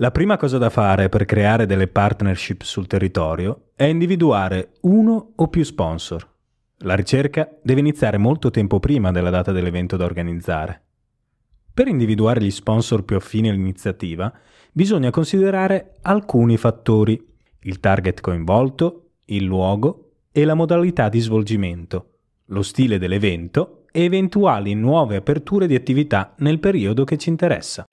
La prima cosa da fare per creare delle partnership sul territorio è individuare uno o più sponsor. La ricerca deve iniziare molto tempo prima della data dell'evento da organizzare. Per individuare gli sponsor più affini all'iniziativa, bisogna considerare alcuni fattori, il target coinvolto, il luogo e la modalità di svolgimento, lo stile dell'evento e eventuali nuove aperture di attività nel periodo che ci interessa.